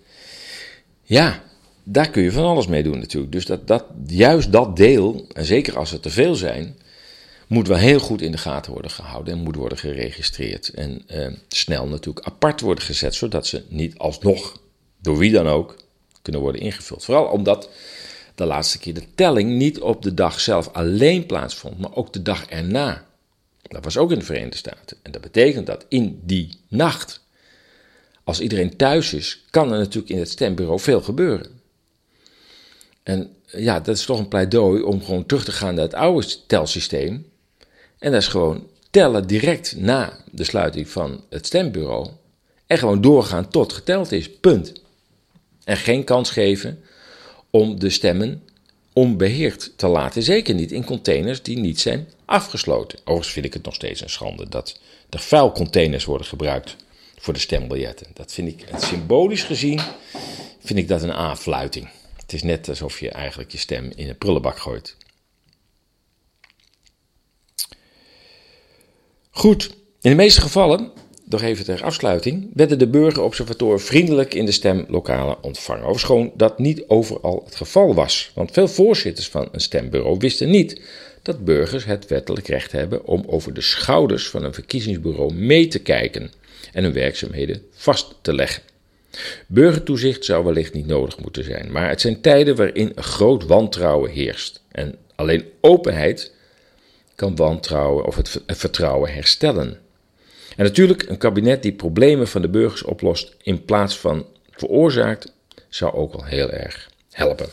[SPEAKER 1] ja, daar kun je van alles mee doen natuurlijk. Dus dat, dat, juist dat deel, en zeker als er te veel zijn, moet wel heel goed in de gaten worden gehouden en moet worden geregistreerd. En eh, snel natuurlijk apart worden gezet, zodat ze niet alsnog, door wie dan ook, kunnen worden ingevuld. Vooral omdat de laatste keer de telling niet op de dag zelf alleen plaatsvond, maar ook de dag erna. Dat was ook in de Verenigde Staten. En dat betekent dat in die nacht, als iedereen thuis is, kan er natuurlijk in het stembureau veel gebeuren. En ja, dat is toch een pleidooi om gewoon terug te gaan naar het oude telsysteem. En dat is gewoon tellen direct na de sluiting van het stembureau. En gewoon doorgaan tot geteld is. Punt. En geen kans geven om de stemmen onbeheerd te laten. Zeker niet in containers die niet zijn afgesloten. Overigens vind ik het nog steeds een schande dat er vuilcontainers worden gebruikt voor de stembiljetten. Dat vind ik, symbolisch gezien, vind ik dat een aanfluiting. Het is net alsof je eigenlijk je stem in een prullenbak gooit. Goed, in de meeste gevallen nog even ter afsluiting, werden de burgerobservatoren vriendelijk in de stemlokalen ontvangen. Ofschoon dat niet overal het geval was. Want veel voorzitters van een stembureau wisten niet dat burgers het wettelijk recht hebben om over de schouders van een verkiezingsbureau mee te kijken en hun werkzaamheden vast te leggen. Burgertoezicht zou wellicht niet nodig moeten zijn, maar het zijn tijden waarin groot wantrouwen heerst. En alleen openheid kan wantrouwen of het vertrouwen herstellen. En natuurlijk, een kabinet die problemen van de burgers oplost in plaats van veroorzaakt, zou ook wel heel erg helpen.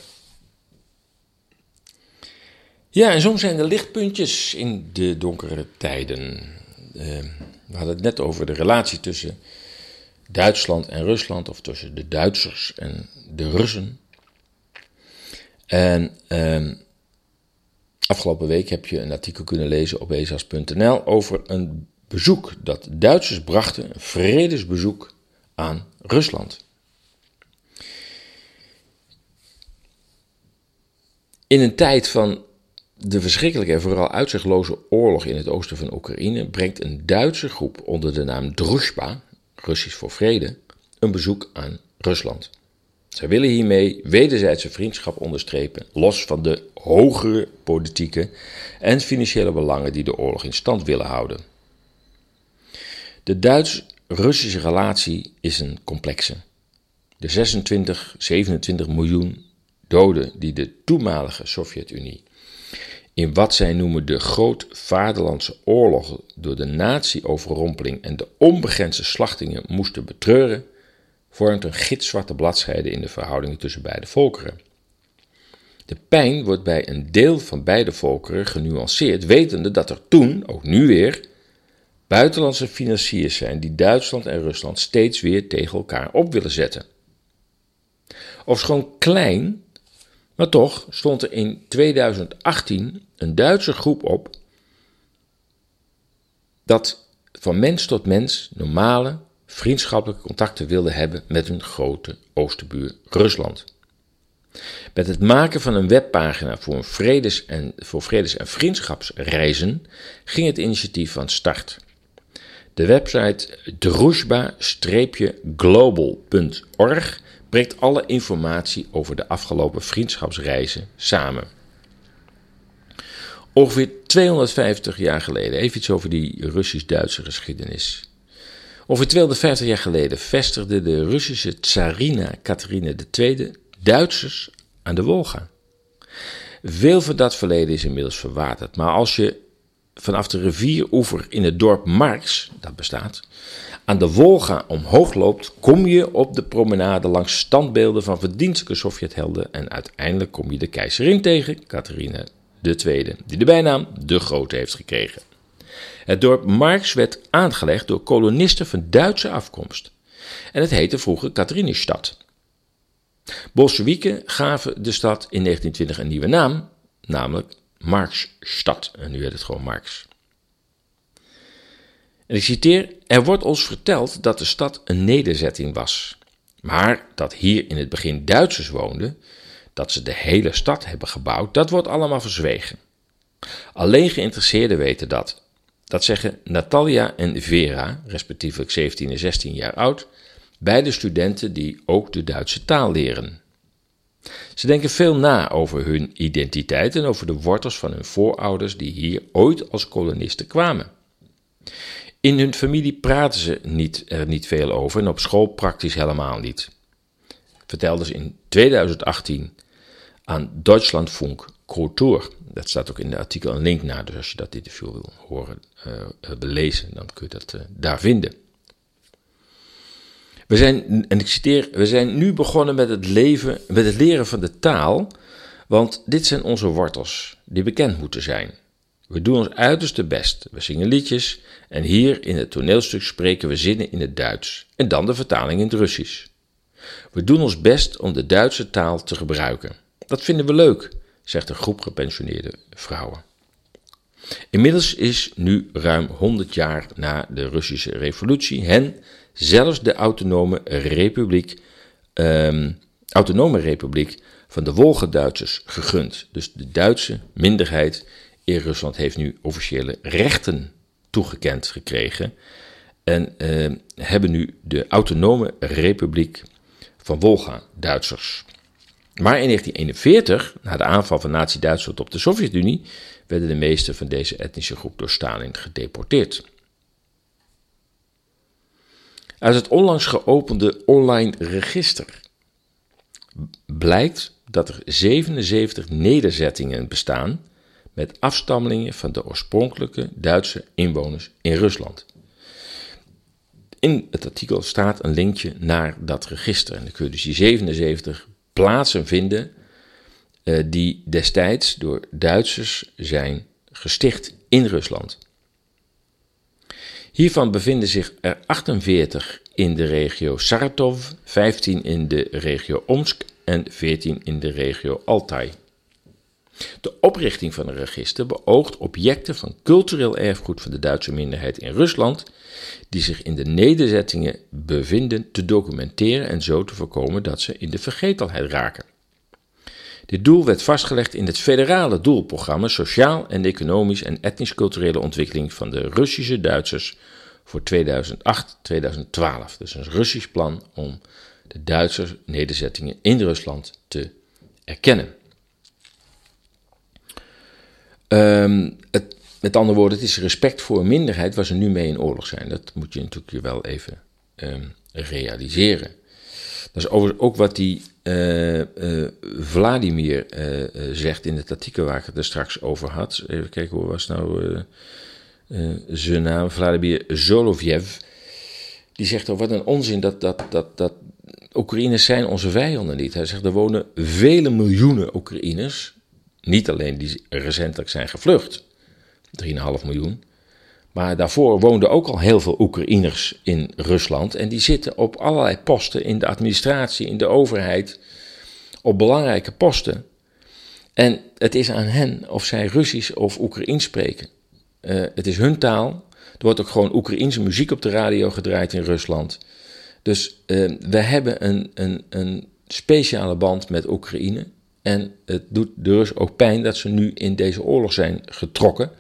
[SPEAKER 1] Ja, en soms zijn er lichtpuntjes in de donkere tijden. Uh, we hadden het net over de relatie tussen Duitsland en Rusland, of tussen de Duitsers en de Russen. En uh, afgelopen week heb je een artikel kunnen lezen op ezas.nl over een bezoek dat Duitsers brachten, een vredesbezoek aan Rusland. In een tijd van de verschrikkelijke en vooral uitzichtloze oorlog in het oosten van Oekraïne brengt een Duitse groep onder de naam Druzhba, Russisch voor vrede, een bezoek aan Rusland. Zij willen hiermee wederzijdse vriendschap onderstrepen, los van de hogere politieke en financiële belangen die de oorlog in stand willen houden. De Duits-Russische relatie is een complexe. De 26, 27 miljoen doden die de toenmalige Sovjet-Unie in wat zij noemen de grootvaderlandse oorlogen door de nazi-overrompeling en de onbegrensde slachtingen moesten betreuren, vormt een gitzwarte bladzijde in de verhoudingen tussen beide volkeren. De pijn wordt bij een deel van beide volkeren genuanceerd, wetende dat er toen, ook nu weer, buitenlandse financiers zijn die Duitsland en Rusland steeds weer tegen elkaar op willen zetten. Ofschoon klein, maar toch stond er in 2018 een Duitse groep op dat van mens tot mens normale, vriendschappelijke contacten wilde hebben met hun grote oosterbuur Rusland. Met het maken van een webpagina voor, een vredes- en, voor vredes- en vriendschapsreizen ging het initiatief van start. De website druzhba-global.org brengt alle informatie over de afgelopen vriendschapsreizen samen. Ongeveer 250 jaar geleden, even iets over die Russisch-Duitse geschiedenis. Ongeveer 250 jaar geleden vestigde de Russische tsarina Catharina II Duitsers aan de Wolga. Veel van dat verleden is inmiddels verwaterd, maar als je vanaf de rivieroever in het dorp Marx, dat bestaat, aan de Wolga omhoog loopt, kom je op de promenade langs standbeelden van verdienstelijke Sovjethelden en uiteindelijk kom je de keizerin tegen, Catharina II, die de bijnaam De Grote heeft gekregen. Het dorp Marx werd aangelegd door kolonisten van Duitse afkomst en het heette vroeger Katharienstad. Bolsjewieken gaven de stad in 1920 een nieuwe naam, namelijk Marxstad. En nu heet het gewoon Marx. En ik citeer: Er wordt ons verteld dat de stad een nederzetting was, maar dat hier in het begin Duitsers woonden, dat ze de hele stad hebben gebouwd, dat wordt allemaal verzwegen. Alleen geïnteresseerden weten dat. Dat zeggen Natalia en Vera, respectievelijk 17 en 16 jaar oud, beide studenten die ook de Duitse taal leren. Ze denken veel na over hun identiteit en over de wortels van hun voorouders die hier ooit als kolonisten kwamen. In hun familie praten ze niet, er niet veel over en op school praktisch helemaal niet. Vertelden ze in 2018 aan Deutschlandfunk Kultur. Dat staat ook in de artikel een link naar, dus als je dat interview wil horen uh, belezen, dan kun je dat uh, daar vinden. We zijn, en ik citeer, we zijn nu begonnen met het, leven, met het leren van de taal, want dit zijn onze wortels, die bekend moeten zijn. We doen ons uiterste best. We zingen liedjes en hier in het toneelstuk spreken we zinnen in het Duits en dan de vertaling in het Russisch. We doen ons best om de Duitse taal te gebruiken. Dat vinden we leuk, zegt een groep gepensioneerde vrouwen. Inmiddels is nu ruim 100 jaar na de Russische revolutie hen zelfs de autonome republiek, um, autonome republiek van de Wolga-Duitsers gegund. Dus de Duitse minderheid in Rusland heeft nu officiële rechten toegekend gekregen en uh, hebben nu de autonome republiek van Wolga-Duitsers. Maar in 1941, na de aanval van Nazi-Duitsland op de Sovjet-Unie, werden de meeste van deze etnische groep door Stalin gedeporteerd. Uit het onlangs geopende online register blijkt dat er 77 nederzettingen bestaan met afstammelingen van de oorspronkelijke Duitse inwoners in Rusland. in het artikel staat een linkje naar dat register. En dan kun je dus die 77 plaatsen vinden uh, die destijds door Duitsers zijn gesticht in Rusland. Hiervan bevinden zich er 48 in de regio Saratov, 15 in de regio Omsk en 14 in de regio Altai. De oprichting van een register beoogt objecten van cultureel erfgoed van de Duitse minderheid in Rusland, die zich in de nederzettingen bevinden, te documenteren en zo te voorkomen dat ze in de vergetelheid raken. Dit doel werd vastgelegd in het federale doelprogramma Sociaal en Economisch en Etnisch-Culturele Ontwikkeling van de Russische Duitsers voor 2008-2012. Dus een Russisch plan om de Duitse nederzettingen in Rusland te erkennen. Het, met andere woorden, het is respect voor een minderheid waar ze nu mee in oorlog zijn. Dat moet je natuurlijk wel even um, realiseren. Dat is ook wat die uh, uh, Vladimir uh, zegt in het artikel waar ik het er straks over had. Even kijken, hoe was nou zijn naam? Vladimir Zolovjev. Die zegt, oh, wat een onzin dat, dat, dat, dat Oekraïners zijn onze vijanden niet. Hij zegt, er wonen vele miljoenen Oekraïners, niet alleen die recentelijk zijn gevlucht, 3,5 miljoen, maar daarvoor woonden ook al heel veel Oekraïners in Rusland. En die zitten op allerlei posten in de administratie, in de overheid, op belangrijke posten. En het is aan hen of zij Russisch of Oekraïens spreken. Uh, het is hun taal. Er wordt ook gewoon Oekraïense muziek op de radio gedraaid in Rusland. Dus uh, we hebben een, een, een speciale band met Oekraïne. En het doet de Rus ook pijn dat ze nu in deze oorlog zijn getrokken.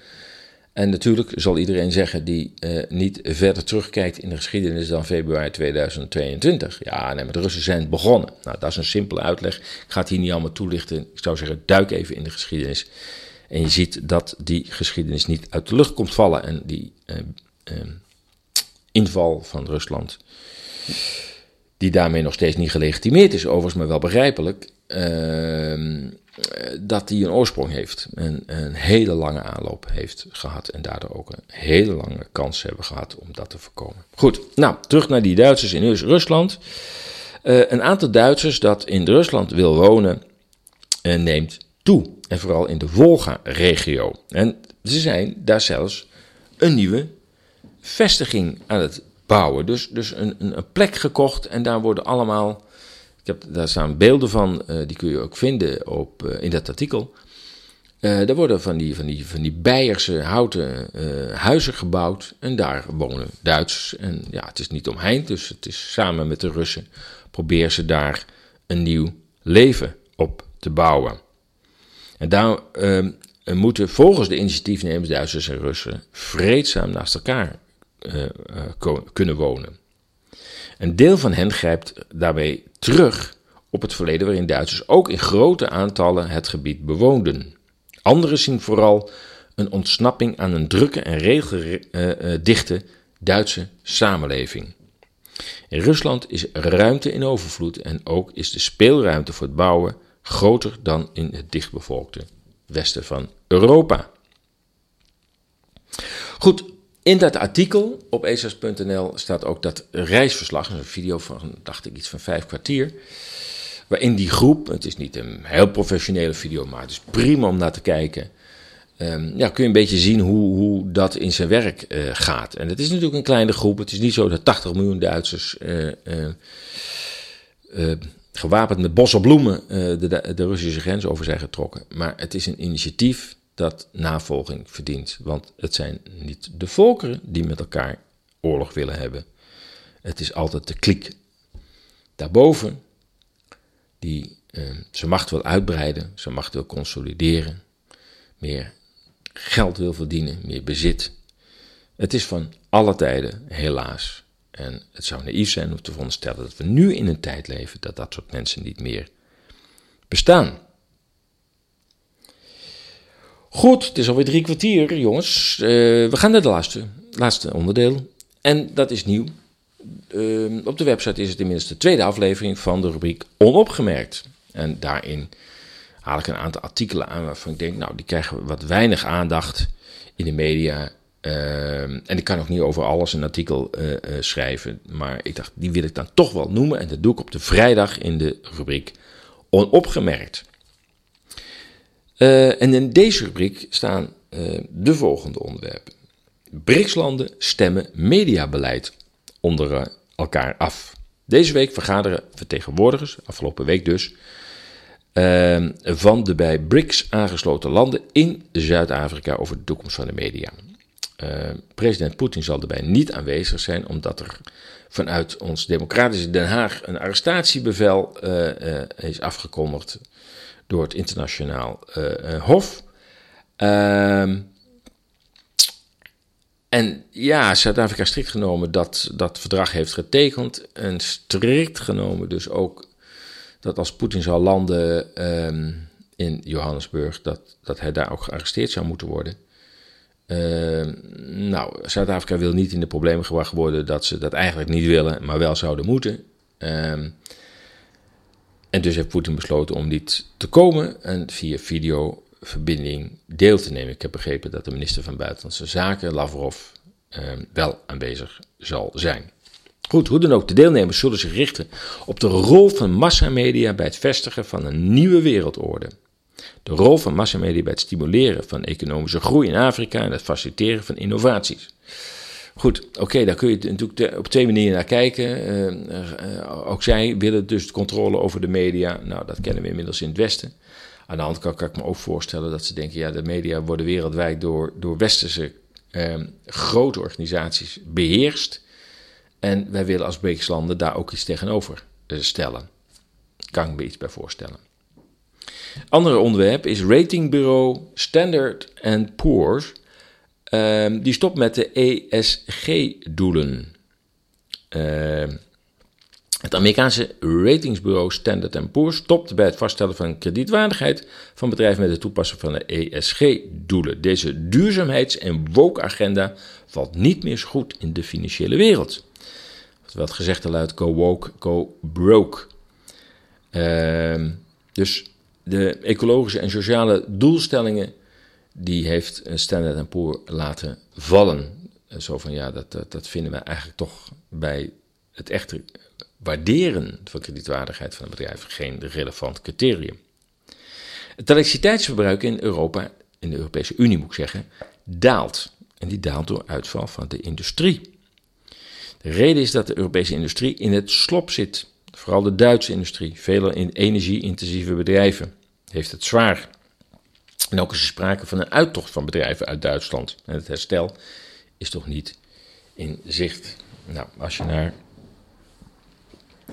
[SPEAKER 1] En natuurlijk zal iedereen zeggen die uh, niet verder terugkijkt in de geschiedenis dan februari 2022. Ja, nee, maar de Russen zijn begonnen. Nou, dat is een simpele uitleg. Ik ga het hier niet allemaal toelichten. Ik zou zeggen, duik even in de geschiedenis. En je ziet dat die geschiedenis niet uit de lucht komt vallen. En die uh, uh, inval van Rusland, die daarmee nog steeds niet gelegitimeerd is, overigens, maar wel begrijpelijk. Ehm, dat die een oorsprong heeft. En een hele lange aanloop heeft gehad. En daardoor ook een hele lange kans hebben gehad om dat te voorkomen. Goed, nou, terug naar die Duitsers in Rusland. Uh, een aantal Duitsers dat in Rusland wil wonen, uh, neemt toe. En vooral in de Volga-regio. En ze zijn daar zelfs een nieuwe vestiging aan het bouwen. Dus, dus een, een plek gekocht en daar worden allemaal ik heb, daar staan beelden van, uh, die kun je ook vinden op, uh, in dat artikel. Uh, er worden van die, van die, van die Beierse houten huizen gebouwd en daar wonen Duitsers. En ja, het is niet omheind, dus het is samen met de Russen proberen ze daar een nieuw leven op te bouwen. En daar ehm, moeten volgens de initiatiefnemers Duitsers en Russen vreedzaam naast elkaar kunnen wonen. Een deel van hen grijpt daarbij terug op het verleden waarin Duitsers ook in grote aantallen het gebied bewoonden. Anderen zien vooral een ontsnapping aan een drukke en regeldichte Duitse samenleving. In Rusland is ruimte in overvloed en ook is de speelruimte voor het bouwen groter dan in het dichtbevolkte westen van Europa. Goed, in dat artikel op esas.nl staat ook dat reisverslag, een video van, dacht ik, iets van vijf kwartier. Waarin die groep, het is niet een heel professionele video, maar het is prima om naar te kijken. Um, ja, kun je een beetje zien hoe, hoe dat in zijn werk uh, gaat. En het is natuurlijk een kleine groep. Het is niet zo dat 80 miljoen Duitsers uh, uh, gewapend met bossen bloemen de, de Russische grens over zijn getrokken. Maar het is een initiatief dat navolging verdient. Want het zijn niet de volkeren die met elkaar oorlog willen hebben. Het is altijd de kliek daarboven die uh, zijn macht wil uitbreiden, zijn macht wil consolideren, meer geld wil verdienen, meer bezit. Het is van alle tijden, helaas. En het zou naïef zijn om te veronderstellen dat we nu in een tijd leven dat dat soort mensen niet meer bestaan. Goed, het is alweer drie kwartier, jongens. Uh, we gaan naar het laatste, laatste onderdeel. En dat is nieuw. Uh, op de website is het inmiddels de tweede aflevering van de rubriek Onopgemerkt. En daarin haal ik een aantal artikelen aan waarvan ik denk, nou, die krijgen wat weinig aandacht in de media. Ehm, en ik kan ook niet over alles een artikel eh, eh, schrijven, maar ik dacht, die wil ik dan toch wel noemen. En dat doe ik op de vrijdag in de rubriek Onopgemerkt. Uh, en in deze rubriek staan de volgende onderwerpen. BRICS-landen stemmen mediabeleid onder elkaar af. Deze week vergaderen vertegenwoordigers, afgelopen week dus, van de bij BRICS aangesloten landen in Zuid-Afrika over de toekomst van de media. President Poetin zal erbij niet aanwezig zijn, omdat er vanuit ons democratische Den Haag een arrestatiebevel is afgekondigd door het internationaal hof. Ehm, en ja, Zuid-Afrika strikt genomen dat dat verdrag heeft getekend. En strikt genomen dus ook dat als Poetin zou landen um, in Johannesburg, dat, dat hij daar ook gearresteerd zou moeten worden. Uh, nou, Zuid-Afrika wil niet in de problemen gebracht worden dat ze dat eigenlijk niet willen, maar wel zouden moeten. En dus heeft Poetin besloten om niet te komen en via videoverbinding deel te nemen. Ik heb begrepen dat de minister van Buitenlandse Zaken, Lavrov, uh, wel aanwezig zal zijn. Goed, hoe dan ook, de deelnemers zullen zich richten op de rol van massamedia bij het vestigen van een nieuwe wereldorde. De rol van massamedia bij het stimuleren van economische groei in Afrika en het faciliteren van innovaties. Goed, oké, daar kun je natuurlijk op twee manieren naar kijken. Uh, ook zij willen dus controle over de media. Nou, dat kennen we inmiddels in het Westen. Aan de andere kant kan ik me ook voorstellen dat ze denken: ja, de media worden wereldwijd door, door westerse uh, grote organisaties beheerst. En wij willen als BRICS-landen daar ook iets tegenover stellen. Kan ik me iets bij voorstellen. Andere onderwerp is ratingbureau Standard Poor's. Uh, die stopt met de ESG-doelen. Ehm, het Amerikaanse ratingsbureau Standard Poor's stopt bij het vaststellen van kredietwaardigheid van bedrijven met het toepassen van de ESG-doelen. Deze duurzaamheids- en woke-agenda valt niet meer zo goed in de financiële wereld. Wat gezegd luidt, go woke, go broke. Uh, dus de ecologische en sociale doelstellingen, die heeft Standard Poor laten vallen. Zo van ja, dat, dat, vinden we eigenlijk toch bij het echte waarderen van kredietwaardigheid van een bedrijf geen relevant criterium. Het elektriciteitsverbruik in Europa, in de Europese Unie moet ik zeggen, daalt. En die daalt door uitval van de industrie. De reden is dat de Europese industrie in het slop zit. Vooral de Duitse industrie, vele energie-intensieve bedrijven, heeft het zwaar. En ook is er sprake van een uittocht van bedrijven uit Duitsland. En het herstel is toch niet in zicht. Nou, als je naar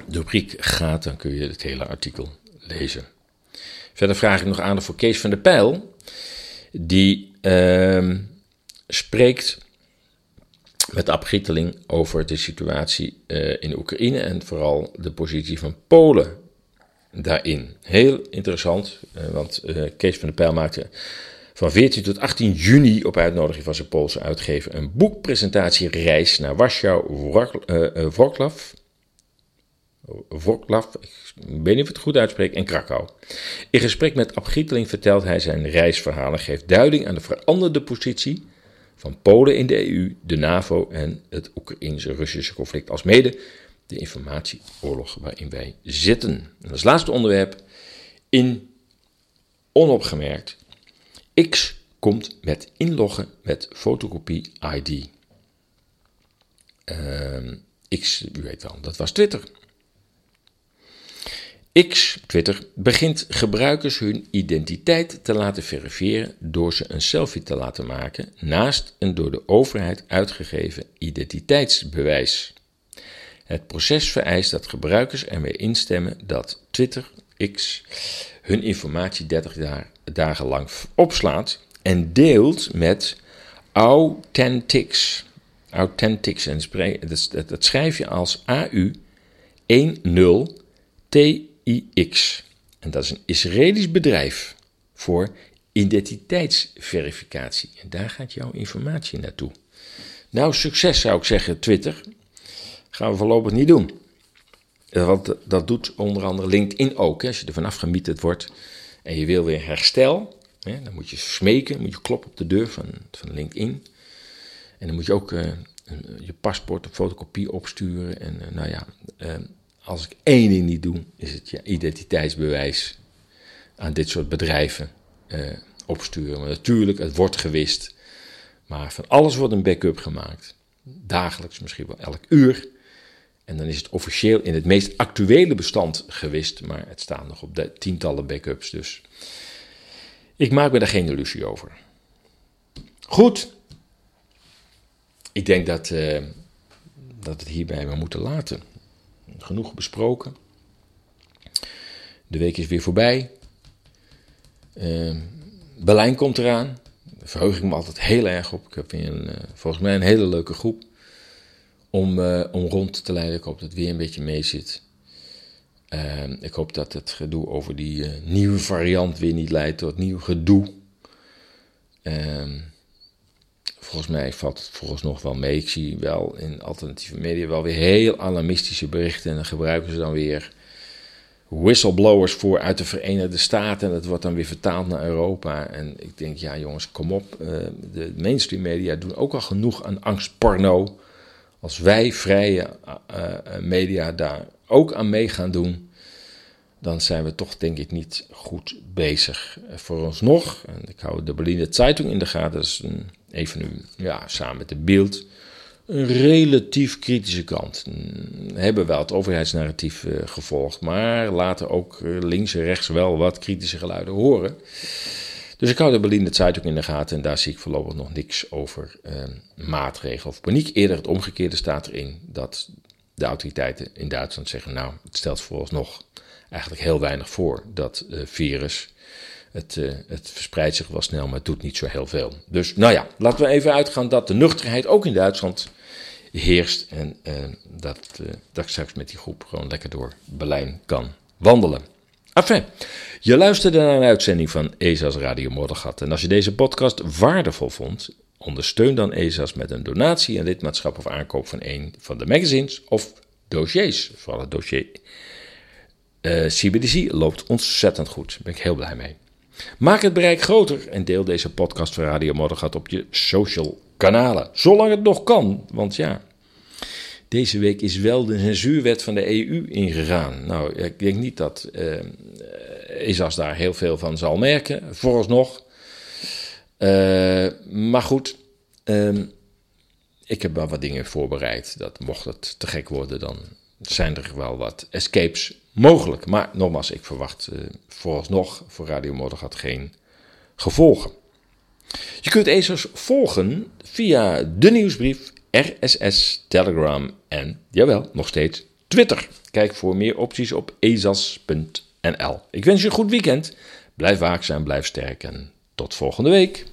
[SPEAKER 1] de rubriek gaat, dan kun je het hele artikel lezen. Verder vraag ik nog aandacht voor Kees van der Pijl. Die uh, spreekt met Ab Gieteling over de situatie uh, in Oekraïne en vooral de positie van Polen daarin. Heel interessant, uh, want uh, Kees van der Pijl maakte van 14 tot 18 juni op uitnodiging van zijn Poolse uitgever een boekpresentatiereis naar Warschau, Wroclaw, Wroclaw, ik weet niet of ik het goed uitspreek, en Krakau. In gesprek met Ab Gieteling vertelt hij zijn reisverhalen, geeft duiding aan de veranderde positie van Polen in de EU, de NAVO en het Oekraïnse-Russische conflict, als mede de informatieoorlog waarin wij zitten. En als laatste onderwerp, in onopgemerkt, X komt met inloggen met fotocopie ID. Uh, X, u weet wel, dat was Twitter. X, Twitter, begint gebruikers hun identiteit te laten verifiëren door ze een selfie te laten maken naast een door de overheid uitgegeven identiteitsbewijs. Het proces vereist dat gebruikers ermee instemmen dat Twitter, X, hun informatie 30 dagen lang opslaat en deelt met Authentics. Authentics, en dat schrijf je als AU 10 T IX. En dat is een Israëlisch bedrijf voor identiteitsverificatie. En daar gaat jouw informatie naartoe. Nou, succes zou ik zeggen, Twitter. Gaan we voorlopig niet doen. Eh, want dat doet onder andere LinkedIn ook. Hè. Als je er vanaf gemieterd wordt en je wil weer herstel, hè, dan moet je smeken, moet je kloppen op de deur van, van LinkedIn. En dan moet je ook je paspoort op fotocopie opsturen. En nou ja, als ik één ding niet doe, is het je identiteitsbewijs aan dit soort bedrijven opsturen. Maar natuurlijk, het wordt gewist. Maar van alles wordt een backup gemaakt. Dagelijks, misschien wel elk uur. En dan is het officieel in het meest actuele bestand gewist. Maar het staat nog op de tientallen backups. Dus ik maak me daar geen illusie over. Goed. Ik denk dat, uh, dat het hierbij we moeten laten. Genoeg besproken. De week is weer voorbij. Uh, Berlijn komt eraan. Daar verheug ik me altijd heel erg op. Ik heb uh, volgens mij een hele leuke groep om, uh, om rond te leiden. Ik hoop dat het weer een beetje mee zit. Uh, ik hoop dat het gedoe over die nieuwe variant weer niet leidt tot nieuw gedoe. Ehm, volgens mij valt het volgens nog wel mee. Ik zie wel in alternatieve media wel weer heel alarmistische berichten. En dan gebruiken ze dan weer whistleblowers voor uit de Verenigde Staten. En dat wordt dan weer vertaald naar Europa. En ik denk, ja jongens, kom op. De mainstream media doen ook al genoeg aan angstporno. Als wij vrije uh, media daar ook aan mee gaan doen, dan zijn we toch denk ik niet goed bezig. Voor ons nog, en ik hou de Berliner Zeitung in de gaten, dat is een, even nu, ja, samen met de Beeld een relatief kritische kant. Hebben wel het overheidsnarratief uh, gevolgd, maar laten ook eh, links en rechts wel wat kritische geluiden horen. Dus ik hou de Berliner Zeitung in de gaten en daar zie ik voorlopig nog niks over uh, maatregelen of paniek. Eerder het omgekeerde staat erin dat de autoriteiten in Duitsland zeggen, nou, het stelt vooralsnog eigenlijk heel weinig voor dat uh, virus. Het, uh, het, verspreidt zich wel snel, maar het doet niet zo heel veel. Dus nou ja, laten we even uitgaan dat de nuchterheid ook in Duitsland heerst. En uh, dat, uh, dat ik straks met die groep gewoon lekker door Berlijn kan wandelen. Enfin, je luisterde naar een uitzending van ESA's Radio Moddergat. En als je deze podcast waardevol vond, ondersteun dan ESA's met een donatie, een lidmaatschap of aankoop van een van de magazines of dossiers. Vooral het dossier uh, CBDC loopt ontzettend goed. Daar ben ik heel blij mee. Maak het bereik groter en deel deze podcast van Radio Moddergat op je social kanalen. Zolang het nog kan, want ja, deze week is wel de censuurwet van de EU ingegaan. Nou, ik denk niet dat uh, ESAS daar heel veel van zal merken, vooralsnog. Uh, maar goed, uh, ik heb wel wat dingen voorbereid. Dat mocht het te gek worden, dan zijn er wel wat escapes mogelijk. Maar nogmaals, ik verwacht uh, vooralsnog voor Radio Moddergat geen gevolgen. Je kunt ESOS volgen via de nieuwsbrief, RSS, Telegram en, jawel, nog steeds Twitter. Kijk voor meer opties op ezas.nl. Ik wens je een goed weekend. Blijf waakzaam, blijf sterk en tot volgende week.